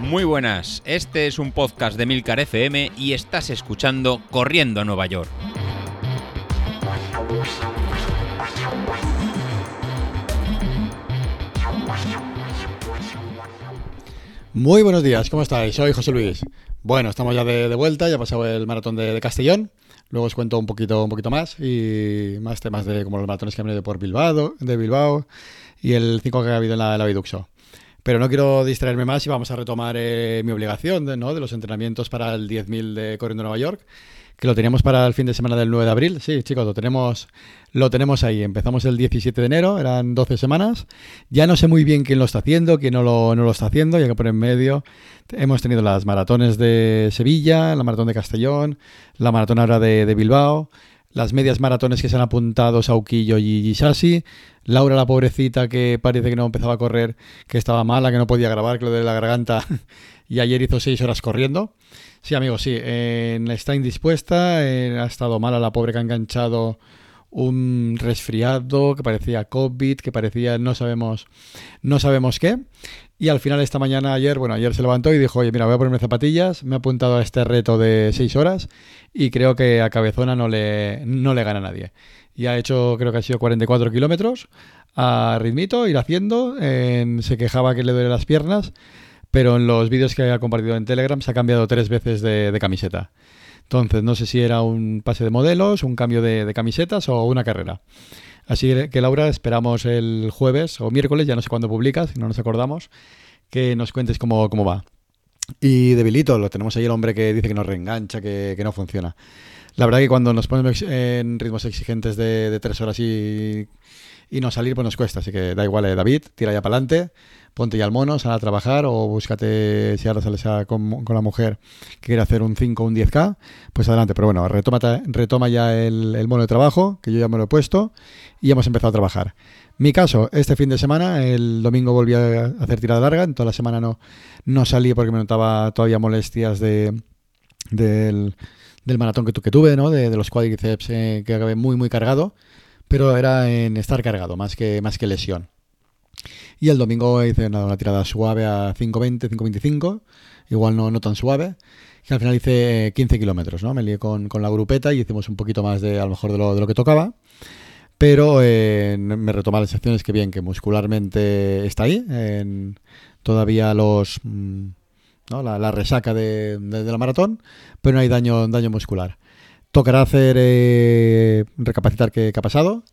Muy buenas, este es un podcast de Milcar FM y estás escuchando Corriendo a Nueva York. Muy buenos días, ¿cómo estáis? Soy José Luis. Bueno, estamos ya de, vuelta, ya ha pasado el maratón de, Castellón. Luego os cuento un poquito, un poquito más y más temas de como los maratones que han venido por Bilbao, de Bilbao y el 5 que ha habido en la, la Viduxo. Pero no quiero distraerme más y vamos a retomar eh, mi obligación de, ¿no? de los entrenamientos para el 10.000 de Corriendo Nueva York, que lo teníamos para el fin de semana del 9 de abril. Sí, chicos, lo tenemos, lo tenemos ahí. Empezamos el 17 de enero, eran 12 semanas. Ya no sé muy bien quién lo está haciendo, quién no lo, no lo está haciendo, ya que por en medio hemos tenido las maratones de Sevilla, la maratón de Castellón, la maratón ahora de, de Bilbao las medias maratones que se han apuntado Sauquillo y Gisasi, Laura la pobrecita que parece que no empezaba a correr, que estaba mala, que no podía grabar, que lo de la garganta, y ayer hizo seis horas corriendo. Sí, amigos, sí, está indispuesta, ha estado mala la pobre que ha enganchado un resfriado que parecía COVID, que parecía no sabemos, no sabemos qué. Y al final esta mañana, ayer, bueno, ayer se levantó y dijo, oye, mira, voy a ponerme zapatillas, me he apuntado a este reto de 6 horas y creo que a Cabezona no le, no le gana nadie. Y ha hecho, creo que ha sido 44 kilómetros a ritmito, ir haciendo, se quejaba que le duele las piernas, pero en los vídeos que ha compartido en Telegram se ha cambiado tres veces de, camiseta. Entonces, no sé si era un pase de modelos, un cambio de, de camisetas o una carrera. Así que Laura, esperamos el jueves o miércoles, ya no sé cuándo publicas, no nos acordamos, que nos cuentes cómo, cómo va. Y debilito, lo tenemos ahí el hombre que dice que nos reengancha, que, que no funciona. La verdad que cuando nos ponemos en ritmos exigentes de, tres horas y, y, no salir, pues nos cuesta. Así que da igual, eh, David, tira ya para adelante ponte ya al mono, sal a trabajar o búscate, si ahora sales con, con, la mujer que quiere hacer un 5 o un 10K, pues adelante. Pero bueno, retoma, ya el, mono de trabajo, que yo ya me lo he puesto, y hemos empezado a trabajar. Mi caso, este fin de semana, el domingo volví a hacer tirada larga, en toda la semana no, no salí porque me notaba todavía molestias de, del, maratón que, que tuve, ¿no? de, los cuádriceps eh, que acabé muy, muy cargado, pero era en estar cargado, más que, más que lesión. Y el domingo hice una, tirada suave a 5.20, 5.25, igual no, no tan suave. Y al final hice 15 kilómetros, ¿no? Me lié con, la grupeta y hicimos un poquito más de, a lo mejor, de lo, de lo que tocaba. Pero eh, me retoma las secciones que bien, que muscularmente está ahí. Todavía los... Mm, ¿no? la, resaca de, la maratón, pero no hay daño, daño muscular. Tocará hacer eh, recapacitar qué, qué ha pasado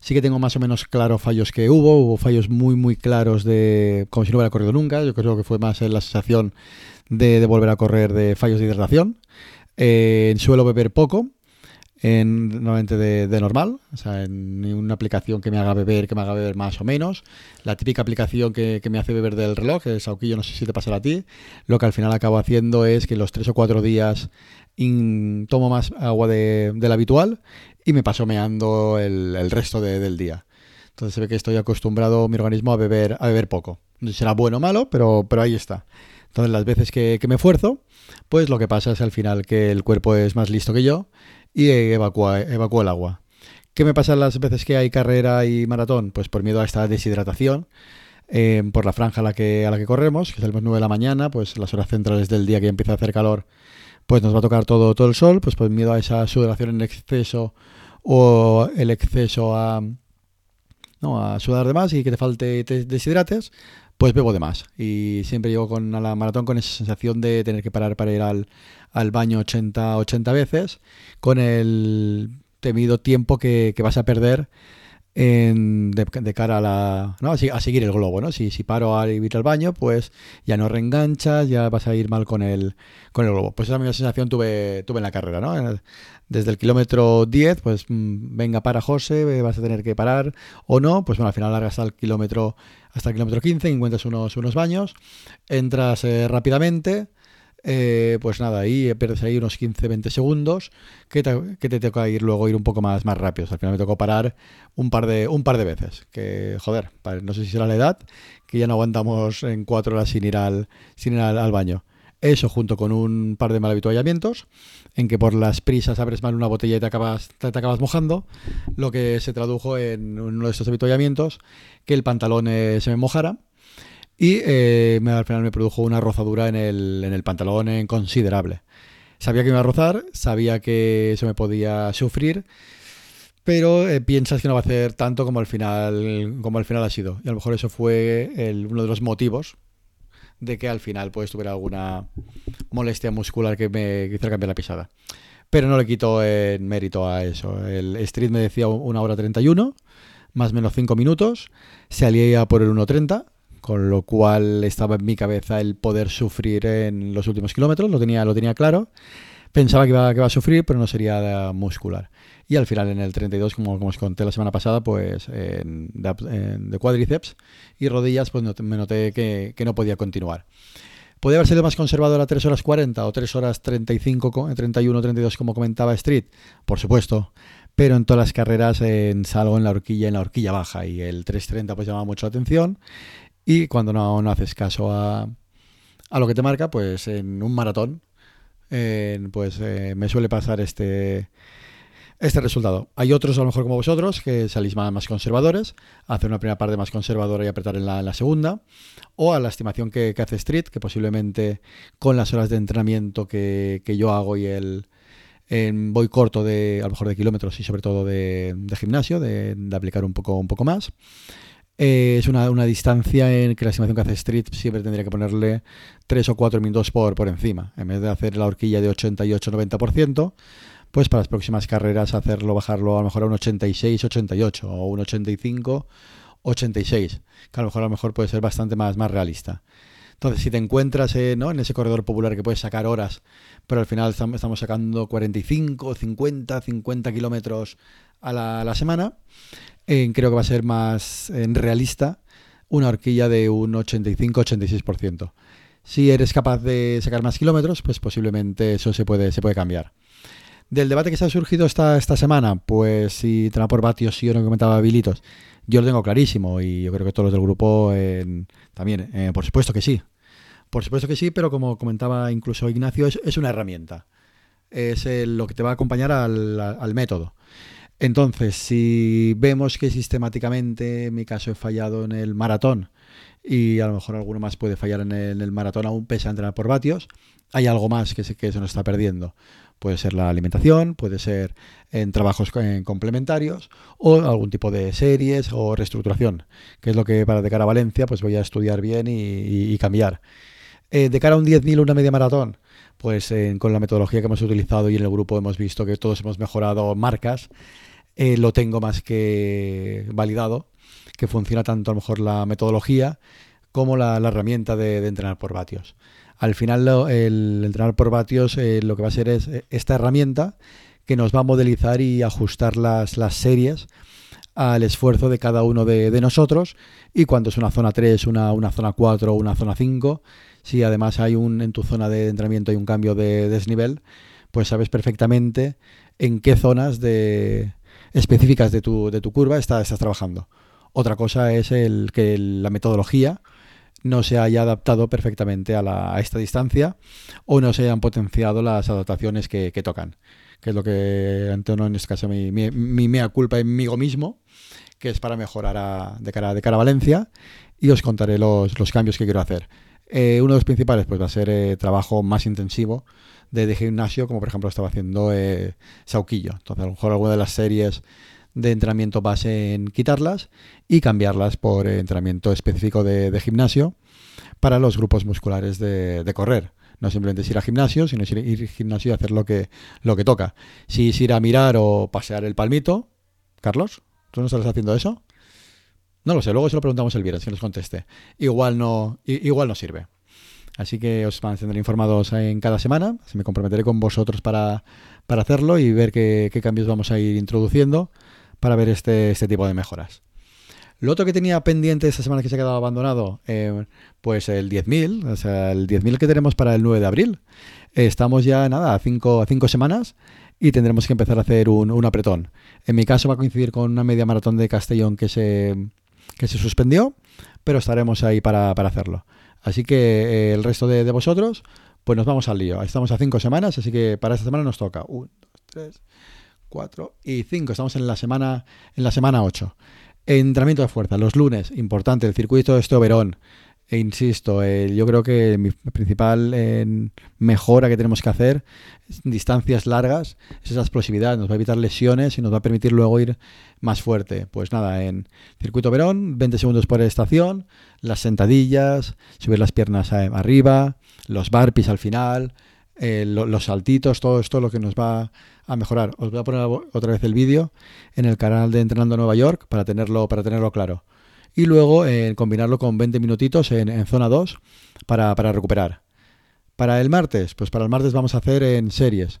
Sí que tengo más o menos claro fallos que hubo, hubo fallos muy muy claros de como si no hubiera corrido nunca, yo creo que fue más la sensación de, volver a correr de fallos de hidratación. Eh, suelo beber poco, en, normalmente de, normal, o sea, en una aplicación que me haga beber, que me haga beber más o menos. La típica aplicación que, me hace beber del reloj, el Sauquillo, no sé si te pasará a ti, lo que al final acabo haciendo es que los tres o cuatro días tomo más agua de, del habitual y me paso meando el, resto del día. Entonces se ve que estoy acostumbrado mi organismo a beber, a beber poco. No será bueno o malo, pero, pero ahí está. Entonces las veces que, me esfuerzo, pues lo que pasa es al final que el cuerpo es más listo que yo y evacúa, evacúa el agua. ¿Qué me pasa las veces que hay carrera y maratón? Pues por miedo a esta deshidratación. Eh, por la franja a la que, a la que corremos, que las 9 de la mañana, pues las horas centrales del día que empieza a hacer calor, pues nos va a tocar todo, todo el sol, pues por miedo a esa sudoración en exceso o el exceso a, no, a sudar de más y que te falte te deshidrates, pues bebo de más. Y siempre llego con a la maratón con esa sensación de tener que parar para ir al, al baño 80, 80 veces, con el temido tiempo que, que vas a perder en, de, cara a la ¿no? a, seguir el globo, ¿no? Si, si paro a ir al baño, pues ya no reenganchas, ya vas a ir mal con el, con el globo. Pues esa misma sensación tuve, tuve en la carrera, ¿no? Desde el kilómetro 10, pues mm, venga para José, vas a tener que parar o no, pues bueno, al final largas el kilómetro, hasta el kilómetro 15, encuentras unos, unos baños, entras eh, rápidamente, eh, pues nada, ahí pierdes ahí unos 15-20 segundos que te, toca ir luego ir un poco más, más rápido. al final me tocó parar un par de, un par de veces. Que, joder, no sé si será la edad, que ya no aguantamos en cuatro horas sin ir al, sin ir al, baño. Eso junto con un par de mal habituallamientos, en que por las prisas abres mal una botella y te acabas, te, acabas mojando, lo que se tradujo en uno de estos habituallamientos, que el pantalón eh, se me mojara y eh, al final me produjo una rozadura en el, en el pantalón en considerable. Sabía que iba a rozar, sabía que eso me podía sufrir, pero eh, piensas que no va a hacer tanto como al final como al final ha sido. Y a lo mejor eso fue uno de los motivos de que al final pues tuviera alguna molestia muscular que me hiciera cambiar la pisada. Pero no le quito en mérito a eso. El Street me decía una hora 31, más o menos 5 minutos. Se alía por el 1.30, con lo cual estaba en mi cabeza el poder sufrir en los últimos kilómetros. Lo tenía, lo tenía claro. Pensaba que iba, que iba a sufrir, pero no sería muscular. Y al final en el 32, como, como os conté la semana pasada, pues de, cuádriceps y rodillas, pues me noté que, que no podía continuar. ¿Podría haber sido más conservador a 3 horas 40 o 3 horas 35, 31, 32 como comentaba Street? Por supuesto, pero en todas las carreras en, salgo en la horquilla, en la horquilla baja y el 3.30 pues llama mucho la atención y cuando no, haces caso a, a, lo que te marca, pues en un maratón pues eh, me suele pasar este, este resultado. Hay otros, a lo mejor como vosotros, que salís más, conservadores, hacer una primera parte más conservadora y apretar en la, segunda, o a la estimación que, hace Street, que posiblemente con las horas de entrenamiento que, yo hago y el voy corto de a lo mejor de kilómetros y sobre todo de, gimnasio, de, aplicar un poco, un poco más. Eh, es una, distancia en que la estimación que hace Street siempre tendría que ponerle 3 o 4 minutos por, por encima. En vez de hacer la horquilla de 88-90%, pues para las próximas carreras hacerlo, bajarlo a lo mejor a un 86-88 o un 85-86, que a lo mejor a lo mejor puede ser bastante más, más realista. Entonces, si te encuentras eh, en ese corredor popular que puedes sacar horas, pero al final estamos sacando 45, 50, 50 kilómetros a la, semana, eh, creo que va a ser más realista una horquilla de un 85-86%. Si eres capaz de sacar más kilómetros, pues posiblemente eso se puede, cambiar. Del debate que se ha surgido esta, semana, pues si entrenar por vatios sí o no comentaba habilitos, yo lo tengo clarísimo y yo creo que todos los del grupo también, eh, por supuesto que sí. Por supuesto que sí, pero como comentaba incluso Ignacio, es, una herramienta. Es lo que te va a acompañar al, método. Entonces, si vemos que sistemáticamente, en mi caso, he fallado en el maratón y a lo mejor alguno más puede fallar en el, maratón, aún pese a entrenar por vatios, hay algo más que se, que se nos está perdiendo. Puede ser la alimentación, puede ser en trabajos complementarios o algún tipo de series o reestructuración, que es lo que para de cara a Valencia pues voy a estudiar bien y, cambiar. Eh, de cara a un 10.000 o una media maratón, pues con la metodología que hemos utilizado y en el grupo hemos visto que todos hemos mejorado marcas, eh, lo tengo más que validado, que funciona tanto a lo mejor la metodología como la, herramienta de entrenar por vatios al final el entrenar por vatios eh, lo que va a ser es eh, esta herramienta que nos va a modelizar y ajustar las, las series al esfuerzo de cada uno de, nosotros y cuando es una zona 3, una, una zona 4 o una zona 5, si además hay un en tu zona de entrenamiento hay un cambio de desnivel, pues sabes perfectamente en qué zonas de, específicas de tu, de tu curva estás, estás trabajando. Otra cosa es el que la metodología no se haya adaptado perfectamente a, esta distancia o no se hayan potenciado las adaptaciones que, tocan, que es lo que Antonio en este caso mi, mi, mea culpa enmigo mismo, que es para mejorar de, cara, de cara a Valencia y os contaré los, cambios que quiero hacer. Eh, uno de los principales pues, va a ser eh, trabajo más intensivo de, gimnasio, como por ejemplo estaba haciendo eh, Sauquillo. Entonces a lo mejor alguna de las series de entrenamiento base en quitarlas y cambiarlas por entrenamiento específico de, gimnasio para los grupos musculares de, correr. No simplemente es ir al gimnasio, sino ir, ir gimnasio y hacer lo que, lo que toca. Si es ir a mirar o pasear el palmito, Carlos, ¿tú no estás haciendo eso? No lo sé, luego se lo preguntamos el viernes, que nos conteste. Igual no, igual no sirve. Así que os van a tener informados en cada semana. Me comprometeré con vosotros para, hacerlo y ver qué cambios vamos a ir introduciendo para ver este, este tipo de mejoras. Lo otro que tenía pendiente esta semana que se ha quedado abandonado, eh, pues el 10.000, o sea, el 10.000 que tenemos para el 9 de abril. estamos ya, nada, a 5 a cinco semanas y tendremos que empezar a hacer un, apretón. En mi caso va a coincidir con una media maratón de Castellón que se, que se suspendió, pero estaremos ahí para, hacerlo. Así que eh, el resto de, vosotros, pues nos vamos al lío. Estamos a 5 semanas, así que para esta semana nos toca 1, 2, 3, 4 y 5. Estamos en la semana en la semana 8. Entrenamiento de fuerza, los lunes, importante, el circuito de Oberón. E insisto, eh, yo creo que mi principal eh, mejora que tenemos que hacer distancias largas, es esa explosividad, nos va a evitar lesiones y nos va a permitir luego ir más fuerte. Pues nada, en circuito Verón, 20 segundos por estación, las sentadillas, subir las piernas arriba, los barpis al final, eh, los saltitos, todo esto lo que nos va a mejorar. Os voy a poner otra vez el vídeo en el canal de Entrenando Nueva York para tenerlo, para tenerlo claro y luego eh, combinarlo con 20 minutitos en, zona 2 para, recuperar. Para el martes, pues para el martes vamos a hacer en series.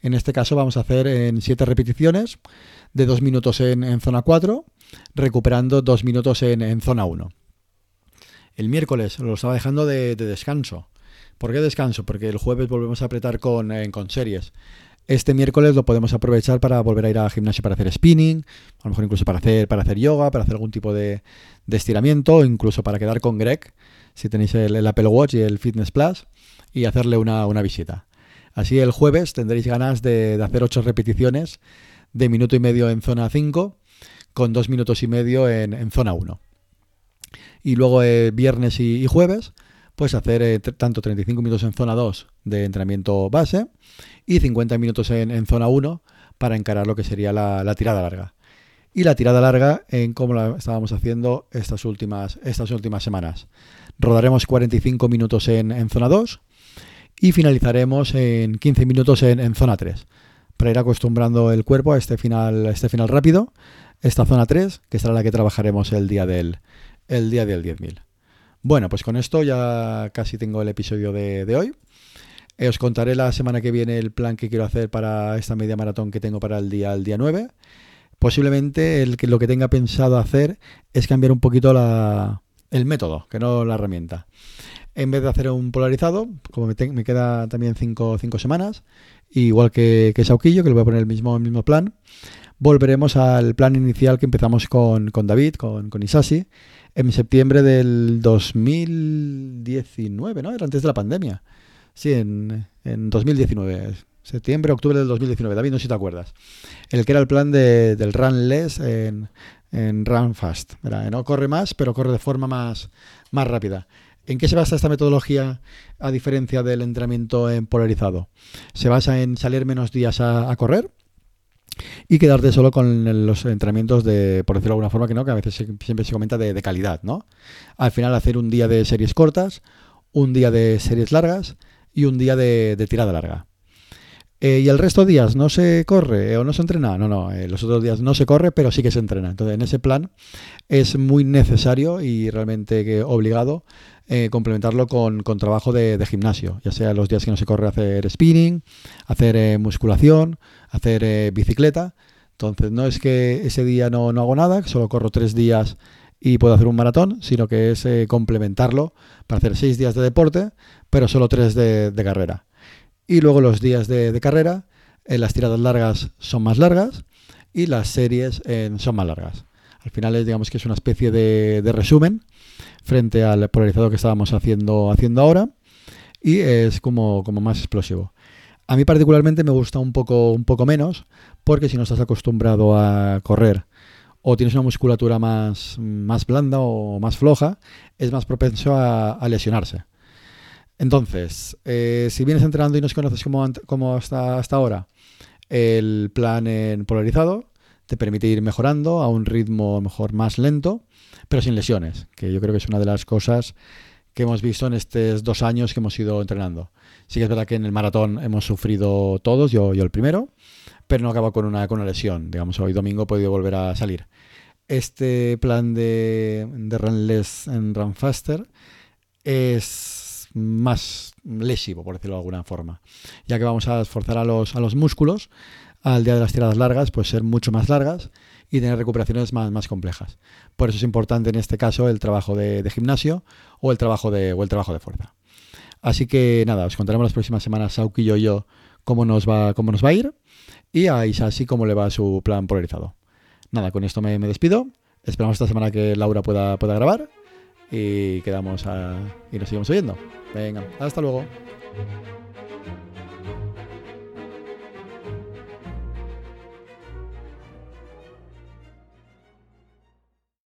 En este caso vamos a hacer en 7 repeticiones de 2 minutos en, zona 4, recuperando 2 minutos en, zona 1. El miércoles lo estaba dejando de, descanso. ¿Por qué descanso? Porque el jueves volvemos a apretar con, eh, con series. Este miércoles lo podemos aprovechar para volver a ir al gimnasio para hacer spinning, a lo mejor incluso para hacer, para hacer yoga, para hacer algún tipo de, estiramiento, o incluso para quedar con Greg, si tenéis el, Apple Watch y el Fitness Plus, y hacerle una, visita. Así el jueves tendréis ganas de, hacer ocho repeticiones de minuto y medio en zona 5, con dos minutos y medio en, zona 1. Y luego eh, viernes y, jueves, pues hacer eh, tanto 35 minutos en zona 2 de entrenamiento base y 50 minutos en, zona 1 para encarar lo que sería la, tirada larga. Y la tirada larga en cómo la estábamos haciendo estas últimas, estas últimas semanas. Rodaremos 45 minutos en, zona 2 y finalizaremos en 15 minutos en, zona 3 para ir acostumbrando el cuerpo a este final, este final rápido, esta zona 3, que será la que trabajaremos el día del, el día del 10.000. Bueno, pues con esto ya casi tengo el episodio de, de hoy. Eh, os contaré la semana que viene el plan que quiero hacer para esta media maratón que tengo para el día, el día 9. Posiblemente el lo que tenga pensado hacer es cambiar un poquito la, el método, que no la herramienta. En vez de hacer un polarizado, como me, me queda también 5 cinco, semanas, igual que, que Sauquillo, que le voy a poner el mismo, el mismo plan, volveremos al plan inicial que empezamos con, con David, con, con Isasi, en septiembre del 2019, ¿no? Era antes de la pandemia. Sí, en, 2019. Septiembre, octubre del 2019. David, no sé si te acuerdas. El que era el plan de, del Run Less en, Run Fast. No corre más, pero corre de forma más, más rápida. ¿En qué se basa esta metodología a diferencia del entrenamiento en polarizado? Se basa en salir menos días a, correr y quedarte solo con los entrenamientos de, por decirlo de alguna forma, que no, que a veces siempre se comenta de, calidad, ¿no? Al final hacer un día de series cortas, un día de series largas y un día de, tirada larga. Eh, y el resto de días no se corre o no se entrena. No, no, eh, los otros días no se corre, pero sí que se entrena. Entonces, en ese plan es muy necesario y realmente obligado eh, complementarlo con, trabajo de, gimnasio, ya sea los días que no se corre hacer spinning, hacer musculación, hacer bicicleta. Entonces, no es que ese día no, no hago nada, solo corro tres días y puedo hacer un maratón, sino que es eh, complementarlo para hacer seis días de deporte, pero solo tres de, carrera. Y luego los días de, carrera, en las tiradas largas son más largas y las series son más largas. Al final es, digamos que es una especie de, resumen frente al polarizado que estábamos haciendo, haciendo ahora y es como, como más explosivo. A mí particularmente me gusta un poco, un poco menos porque si no estás acostumbrado a correr o tienes una musculatura más, más blanda o más floja, es más propenso a, lesionarse. Entonces, eh, si vienes entrenando y no conoces como, hasta, ahora, el plan en polarizado te permite ir mejorando a un ritmo mejor más lento, pero sin lesiones, que yo creo que es una de las cosas que hemos visto en estos dos años que hemos ido entrenando. Sí que es verdad que en el maratón hemos sufrido todos, yo, el primero, pero no acaba con una, con una lesión. Digamos, hoy domingo he podido volver a salir. Este plan de, de Run Less en Run Faster es más lesivo, por decirlo de alguna forma, ya que vamos a esforzar a los, a los músculos al día de las tiradas largas, pues ser mucho más largas y tener recuperaciones más, más complejas. Por eso es importante en este caso el trabajo de, gimnasio o el trabajo de, o el trabajo de fuerza. Así que nada, os contaremos las próximas semanas, Sauki y yo, cómo nos va, cómo nos va a ir y a Isasi cómo le va su plan polarizado. Nada, con esto me, despido. Esperamos esta semana que Laura pueda, pueda grabar y quedamos a, y nos seguimos oyendo. Venga, hasta luego.